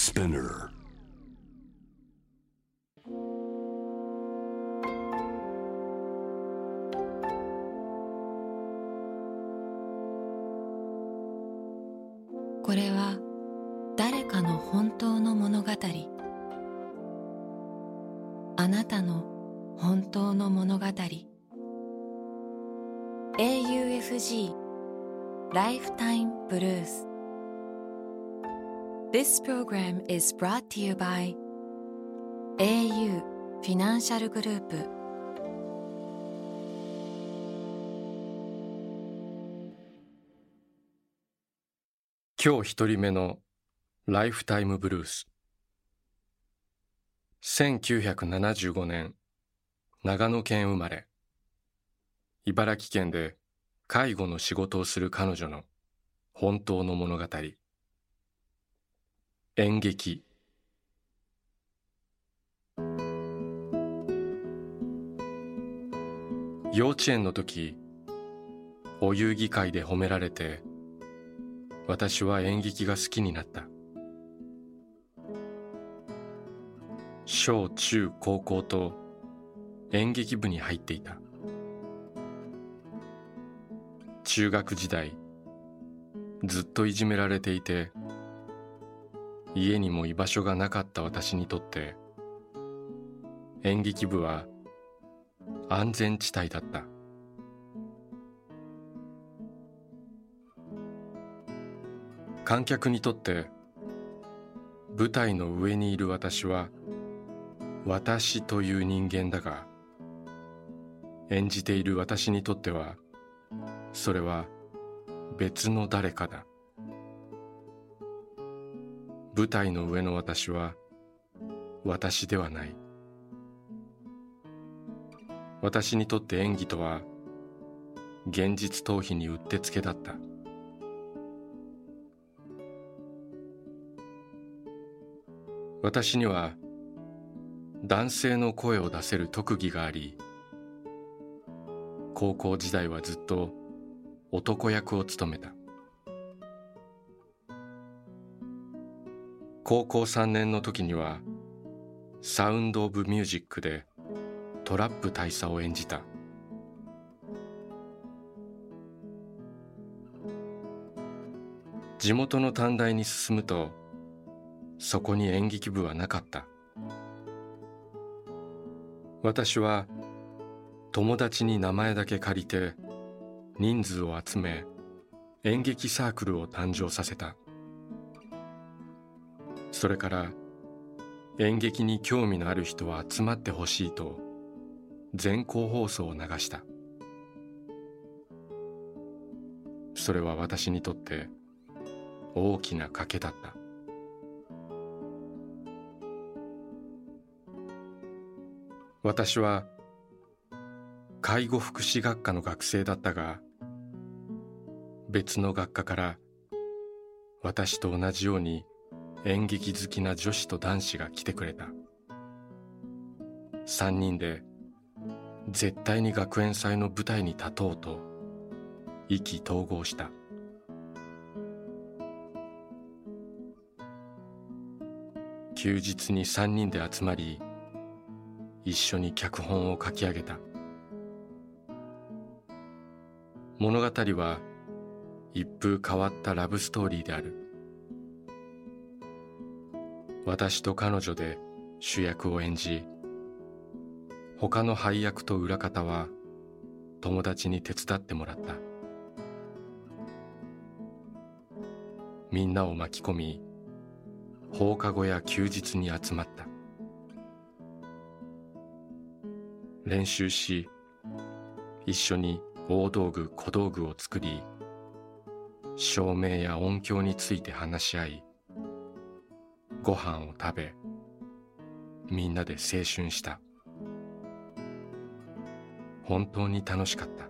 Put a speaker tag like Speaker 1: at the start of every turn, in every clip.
Speaker 1: Spinner
Speaker 2: This program is brought to you by au フィナンシャルグループ
Speaker 3: 今日一人目のライフタイムブルース。1975年長野県生まれ。茨城県で介護の仕事をする彼女の本当の物語。演劇。幼稚園の時お遊戯会で褒められて私は演劇が好きになった。小中高校と演劇部に入っていた。中学時代ずっといじめられていて家にも居場所がなかった私にとって演劇部は安全地帯だった。観客にとって舞台の上にいる私は私という人間だが演じている私にとってはそれは別の誰かだ。舞台の上の私は私ではない。私にとって演技とは現実逃避にうってつけだった。私には男性の声を出せる特技があり高校時代はずっと男役を務めた。高校3年の時にはサウンド・オブ・ミュージックでトラップ大佐を演じた。地元の短大に進むとそこに演劇部はなかった。私は友達に名前だけ借りて人数を集め演劇サークルを誕生させた。それから演劇に興味のある人は集まってほしいと全校放送を流した。それは私にとって大きな賭けだった。私は介護福祉学科の学生だったが別の学科から私と同じように演劇好きな女子と男子が来てくれた。三人で絶対に学園祭の舞台に立とうと意気投合した。休日に三人で集まり一緒に脚本を書き上げた。物語は一風変わったラブストーリーである。私と彼女で主役を演じ他の配役と裏方は友達に手伝ってもらった。みんなを巻き込み放課後や休日に集まった。練習し一緒に大道具小道具を作り照明や音響について話し合いご飯を食べみんなで青春した。本当に楽しかった。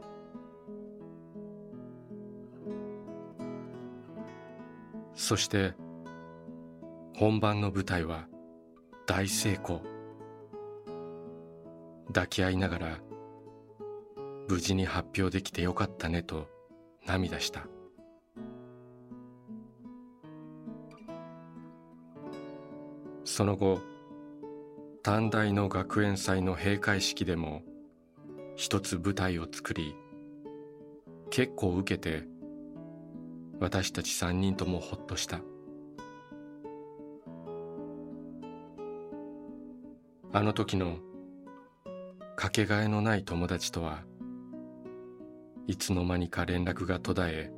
Speaker 3: そして本番の舞台は大成功。抱き合いながら無事に発表できてよかったねと涙した。その後短大の学園祭の閉会式でも一つ舞台を作り結構受けて私たち三人ともほっとした。あの時のかけがえのない友達とはいつの間にか連絡が途絶え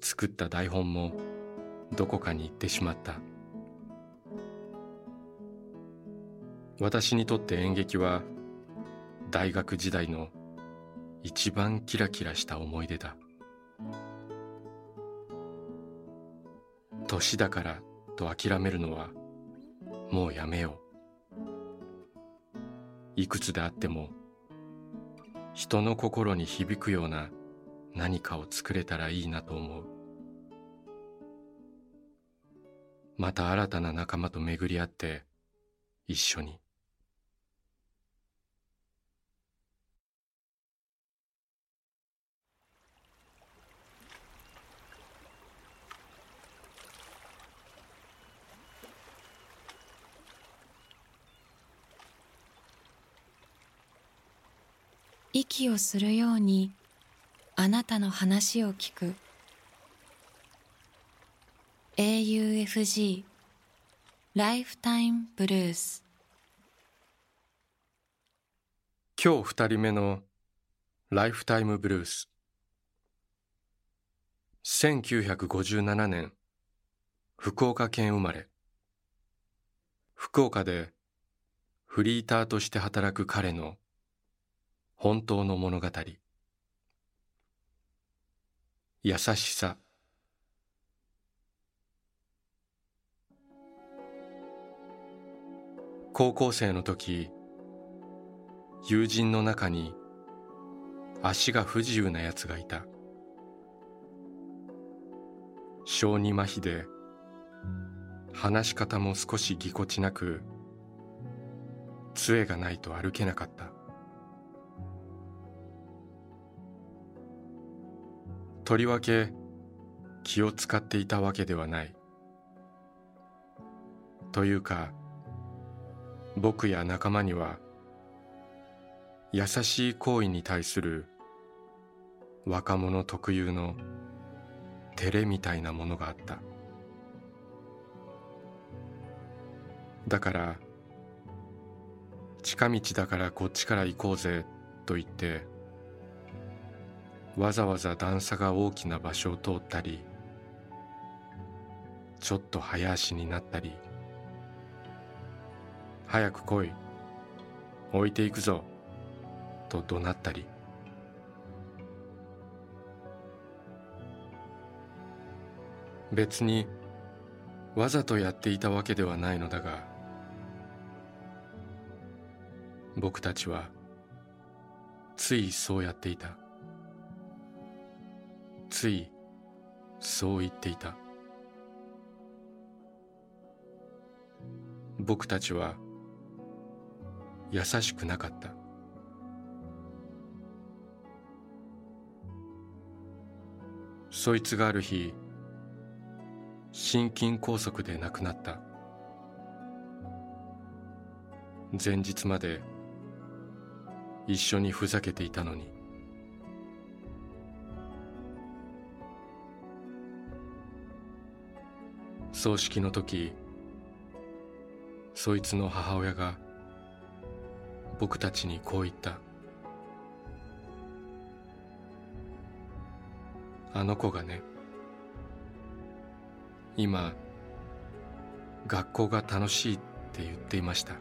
Speaker 3: 作った台本もどこかに行ってしまった。私にとって演劇は大学時代の一番キラキラした思い出だ。年だからと諦めるのはもうやめよう。いくつであっても人の心に響くような何かを作れたらいいなと思う。また新たな仲間と巡り合って一緒に
Speaker 2: 息をするようにあなたの話を聞く。AUFG ライフタイムブルース
Speaker 3: 今日二人目のライフタイムブルース1957年福岡県生まれ。福岡でフリーターとして働く彼の本当の物語。優しさ。高校生の時友人の中に足が不自由な奴がいた。小児麻痺で話し方も少しぎこちなく杖がないと歩けなかった。とりわけ気を使っていたわけではない。というか僕や仲間には優しい行為に対する若者特有の照れみたいなものがあった。だから近道だからこっちから行こうぜと言ってわざわざ段差が大きな場所を通ったりちょっと早足になったり早く来い置いていくぞと怒鳴ったり。別にわざとやっていたわけではないのだが僕たちはついそうやっていた。ついそう言っていた。僕たちは優しくなかった。そいつがある日心筋梗塞で亡くなった。前日まで一緒にふざけていたのに。葬式の時そいつの母親が僕たちにこう言った。あの子がね今学校が楽しいって言っていました。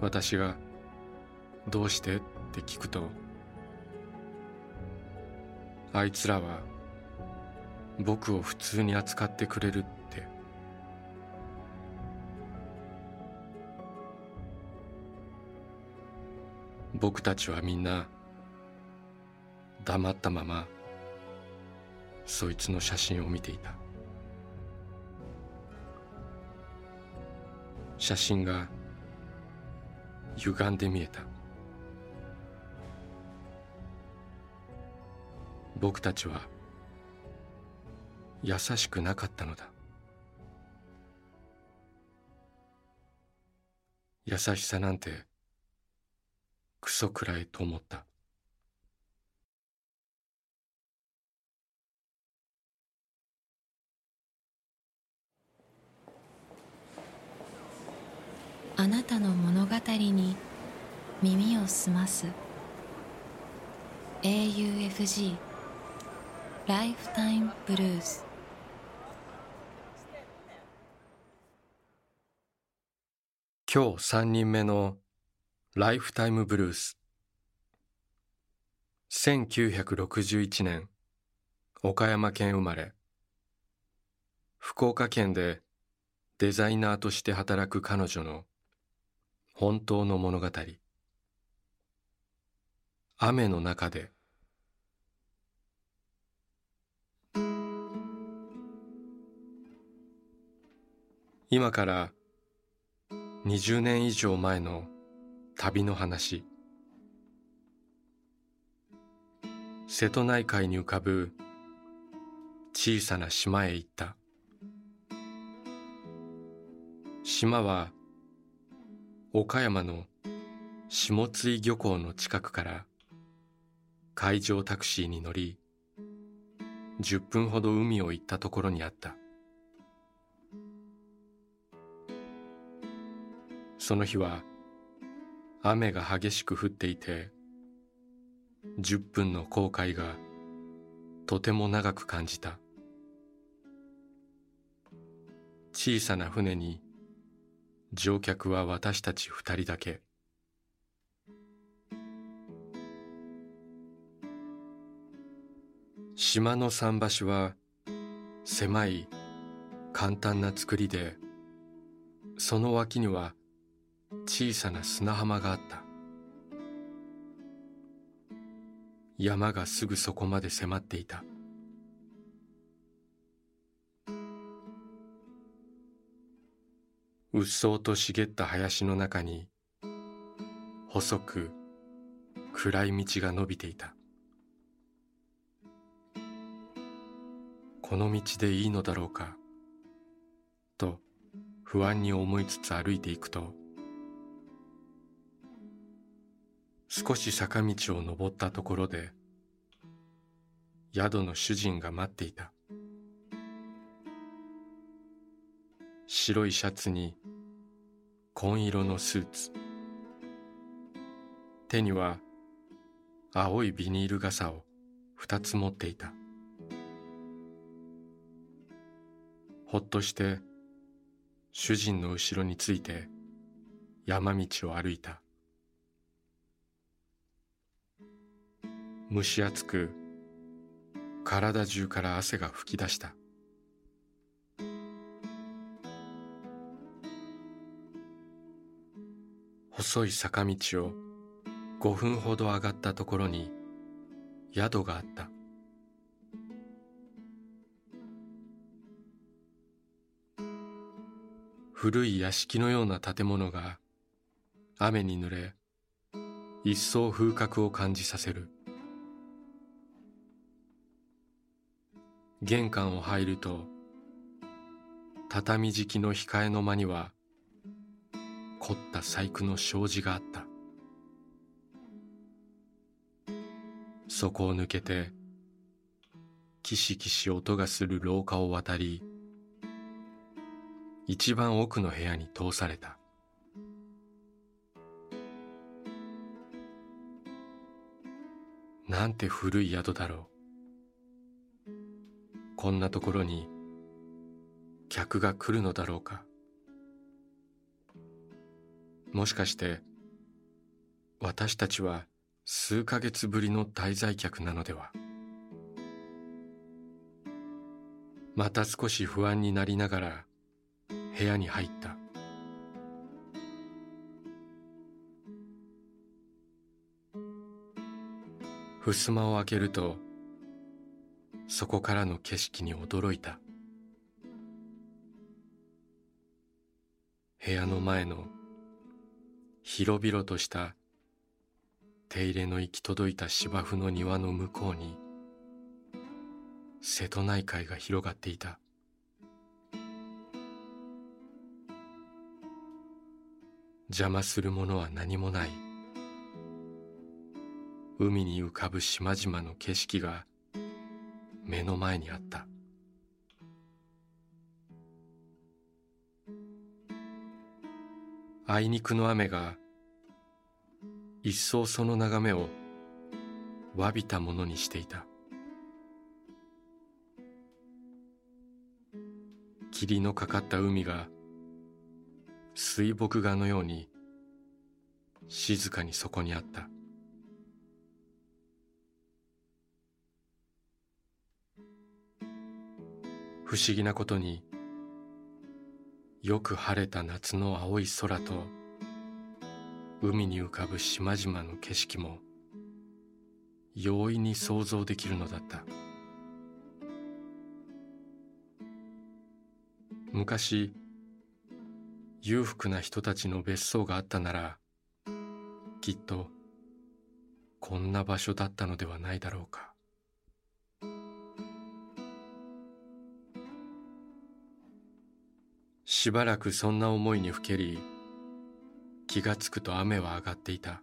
Speaker 3: 私がどうしてって聞くとあいつらは僕を普通に扱ってくれるって。僕たちはみんな黙ったままそいつの写真を見ていた。写真が歪んで見えた。僕たちは優しくなかったのだ。優しさなんてクソくらいと思った。
Speaker 2: あなたの物語に耳を澄ます。AUFG ライフタイムブルース
Speaker 3: 今日3人目のライフタイムブルース。1961年岡山県生まれ。福岡県でデザイナーとして働く彼女の本当の物語。雨の中で。今から20年以上前の旅の話。瀬戸内海に浮かぶ小さな島へ行った。島は岡山の下津井漁港の近くから海上タクシーに乗り10分ほど海を行ったところにあった。その日は雨が激しく降っていて10分の航海がとても長く感じた。小さな船に乗客は私たち二人だけ。島の桟橋は狭い簡単な造りでその脇には小さな砂浜があった。山がすぐそこまで迫っていた。うっそうと茂った林の中に細く暗い道が伸びていた。この道でいいのだろうかと不安に思いつつ歩いていくと少し坂道を登ったところで宿の主人が待っていた。白いシャツに紺色のスーツ。手には青いビニール傘を二つ持っていた。ほっとして主人の後ろについて山道を歩いた。蒸し暑く体中から汗が噴き出した。細い坂道を5分ほど上がったところに宿があった。古い屋敷のような建物が雨に濡れ一層風格を感じさせる。玄関を入ると畳敷きの控えの間には凝った細工の障子があった。そこを抜けてキシキシ音がする廊下を渡り一番奥の部屋に通された。なんて古い宿だろう。こんなところに客が来るのだろうか。もしかして私たちは数ヶ月ぶりの滞在客なのでは？また少し不安になりながら部屋に入った。襖を開けるとそこからの景色に驚いた。部屋の前の広々とした手入れの行き届いた芝生の庭の向こうに瀬戸内海が広がっていた。邪魔するものは何もない。海に浮かぶ島々の景色が目の前にあった。あいにくの雨が一層その眺めをわびたものにしていた。霧のかかった海が水墨画のように静かにそこにあった。不思議なことによく晴れた夏の青い空と海に浮かぶ島々の景色も容易に想像できるのだった。昔裕福な人たちの別荘があったならきっとこんな場所だったのではないだろうか。しばらくそんな思いにふけり気がつくと雨は上がっていた。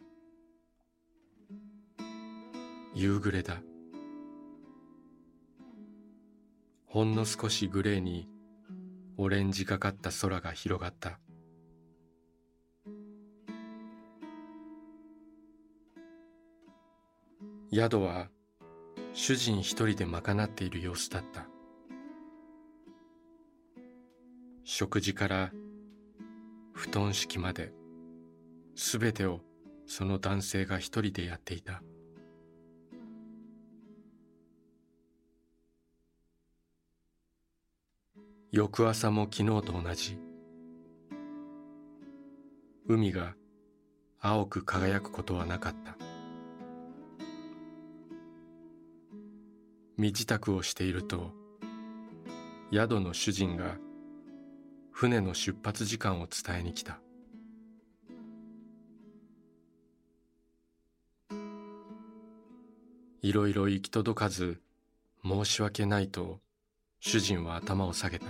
Speaker 3: 夕暮れだ。ほんの少しグレーにオレンジがかった空が広がった。宿は主人一人で賄っている様子だった。食事から布団敷きまですべてをその男性が一人でやっていた。翌朝も昨日と同じ。海が青く輝くことはなかった。身支度をしていると宿の主人が船の出発時間を伝えに来た。いろいろ行き届かず申し訳ないと主人は頭を下げた。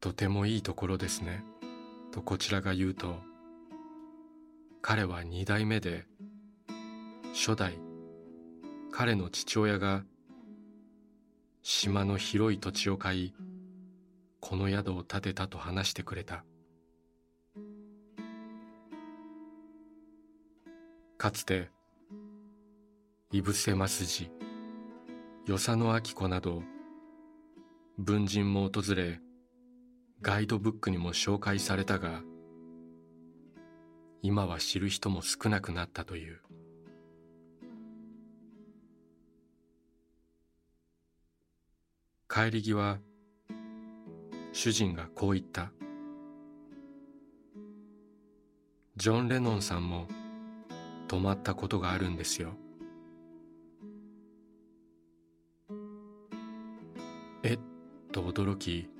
Speaker 3: とてもいいところですね。とこちらが言うと彼は二代目で初代彼の父親が島の広い土地を買いこの宿を建てたと話してくれた。かつて井伏増次与謝野明子など文人も訪れガイドブックにも紹介されたが今は知る人も少なくなったという。帰り際主人がこう言った。ジョン・レノンさんも泊まったことがあるんですよ。えっと驚き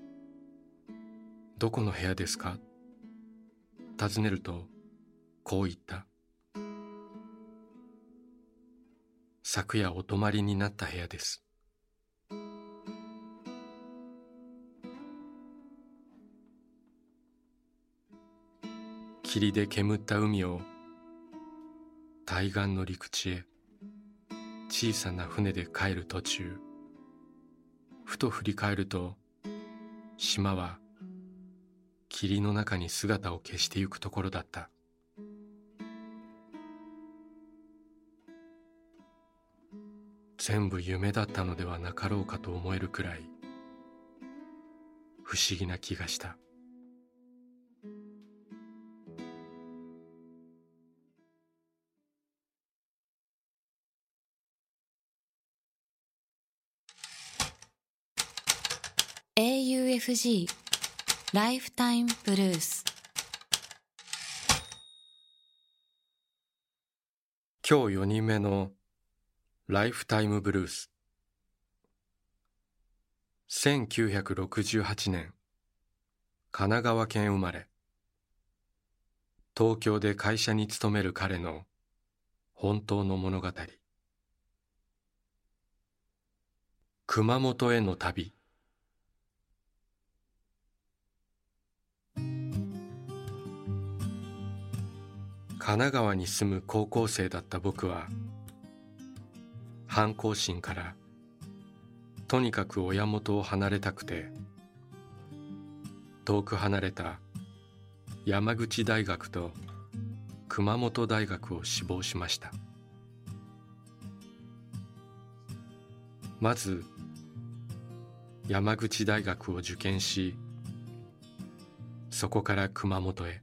Speaker 3: どこの部屋ですか？尋ねるとこう言った。昨夜お泊まりになった部屋です。霧で煙った海を対岸の陸地へ小さな船で帰る途中ふと振り返ると島は霧の中に姿を消してゆくところだった。全部夢だったのではなかろうかと思えるくらい不思議な気がした「
Speaker 2: AUFG ライフタイムブルース」
Speaker 3: 今日4人目のライフタイムブルース1968年神奈川県生まれ。東京で会社に勤める彼の本当の物語。熊本への旅。神奈川に住む高校生だった僕は反抗心からとにかく親元を離れたくて遠く離れた山口大学と熊本大学を志望しました。まず山口大学を受験しそこから熊本へ。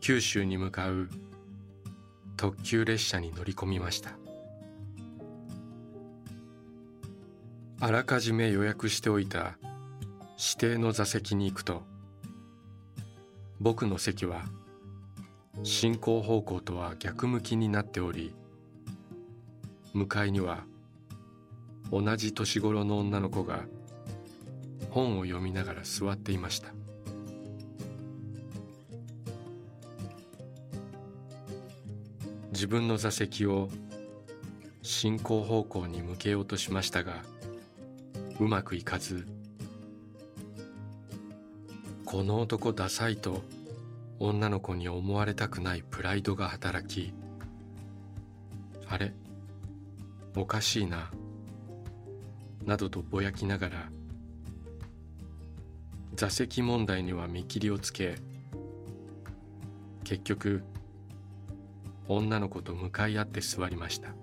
Speaker 3: 九州に向かう特急列車に乗り込みました。あらかじめ予約しておいた指定の座席に行くと僕の席は進行方向とは逆向きになっており向かいには同じ年頃の女の子が本を読みながら座っていました。自分の座席を進行方向に向けようとしましたがうまくいかずこの男ダサいと女の子に思われたくないプライドが働きあれおかしいななどとぼやきながら座席問題には見切りをつけ結局女の子と向かい合って座りました。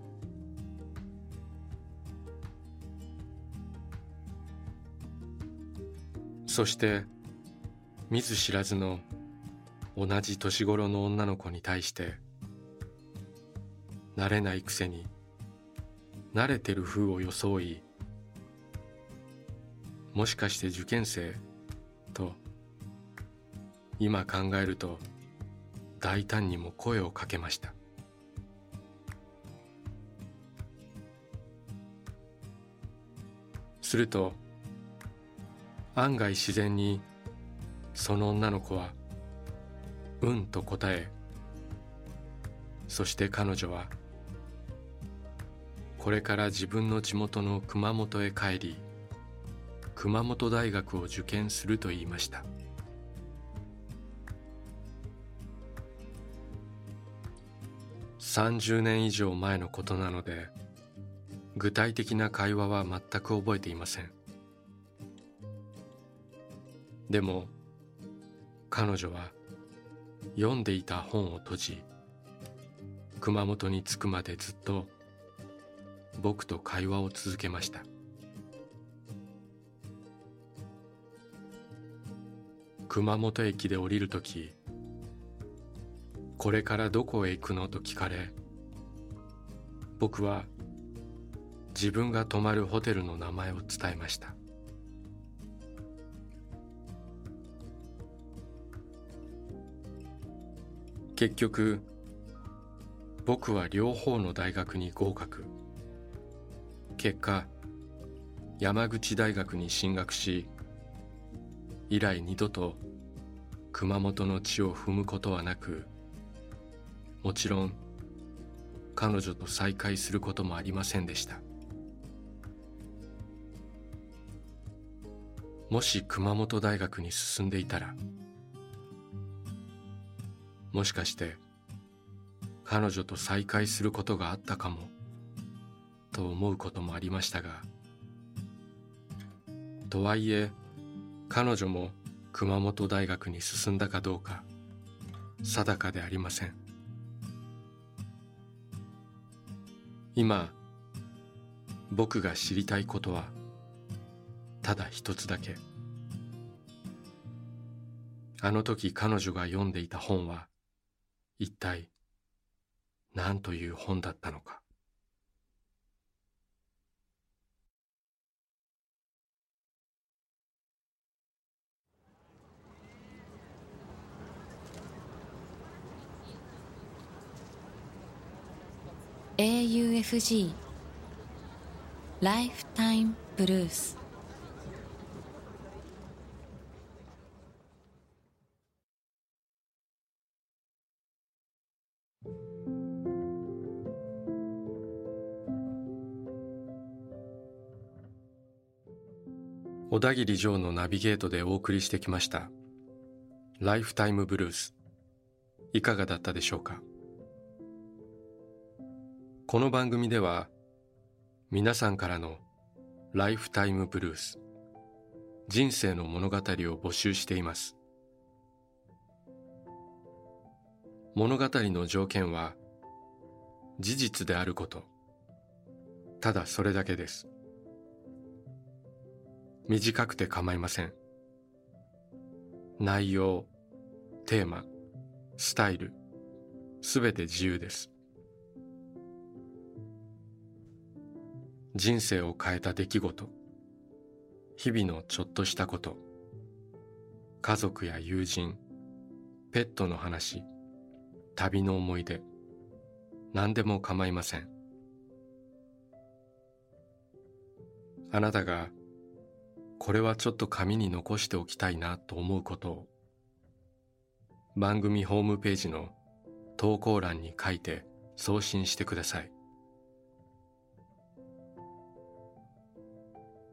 Speaker 3: そして見ず知らずの同じ年頃の女の子に対して慣れないくせに慣れてる風を装いもしかして受験生と今考えると大胆にも声をかけました。すると案外自然にその女の子は「うん」と答えそして彼女はこれから自分の地元の熊本へ帰り熊本大学を受験すると言いました。30年以上前のことなので具体的な会話は全く覚えていません。でも彼女は読んでいた本を閉じ熊本に着くまでずっと僕と会話を続けました。熊本駅で降りるときこれからどこへ行くのと聞かれ僕は自分が泊まるホテルの名前を伝えました。結局僕は両方の大学に合格。結果山口大学に進学し以来二度と熊本の地を踏むことはなくもちろん彼女と再会することもありませんでした。もし熊本大学に進んでいたらもしかして彼女と再会することがあったかもと思うこともありましたがとはいえ彼女も熊本大学に進んだかどうか定かでありません。今僕が知りたいことはただ一つだけ。あの時彼女が読んでいた本は一体何という本だったのか「
Speaker 2: AUFG ライフタイムブルース」
Speaker 3: 小田切城のナビゲートでお送りしてきました。ライフタイムブルースいかがだったでしょうか？この番組では皆さんからのライフタイムブルース人生の物語を募集しています。物語の条件は事実であること。ただそれだけです。短くて構いません。内容テーマスタイルすべて自由です。人生を変えた出来事日々のちょっとしたこと家族や友人ペットの話旅の思い出何でも構いません。あなたがこれはちょっと紙に残しておきたいなと思うこと。を番組ホームページの投稿欄に書いて送信してください。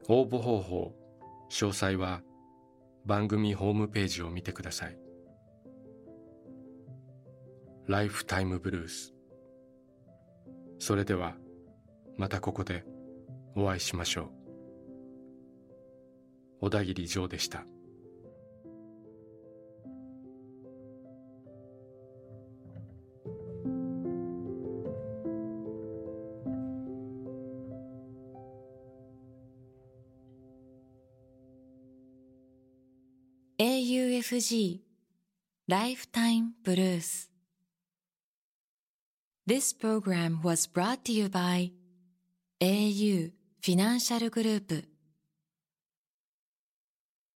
Speaker 3: 応募方法詳細は番組ホームページを見てください。ライフタイムブルースそれではまたここでお会いしましょう。小田切ジョーでした
Speaker 2: AUFG Lifetime Blues This program was brought to you by au フィ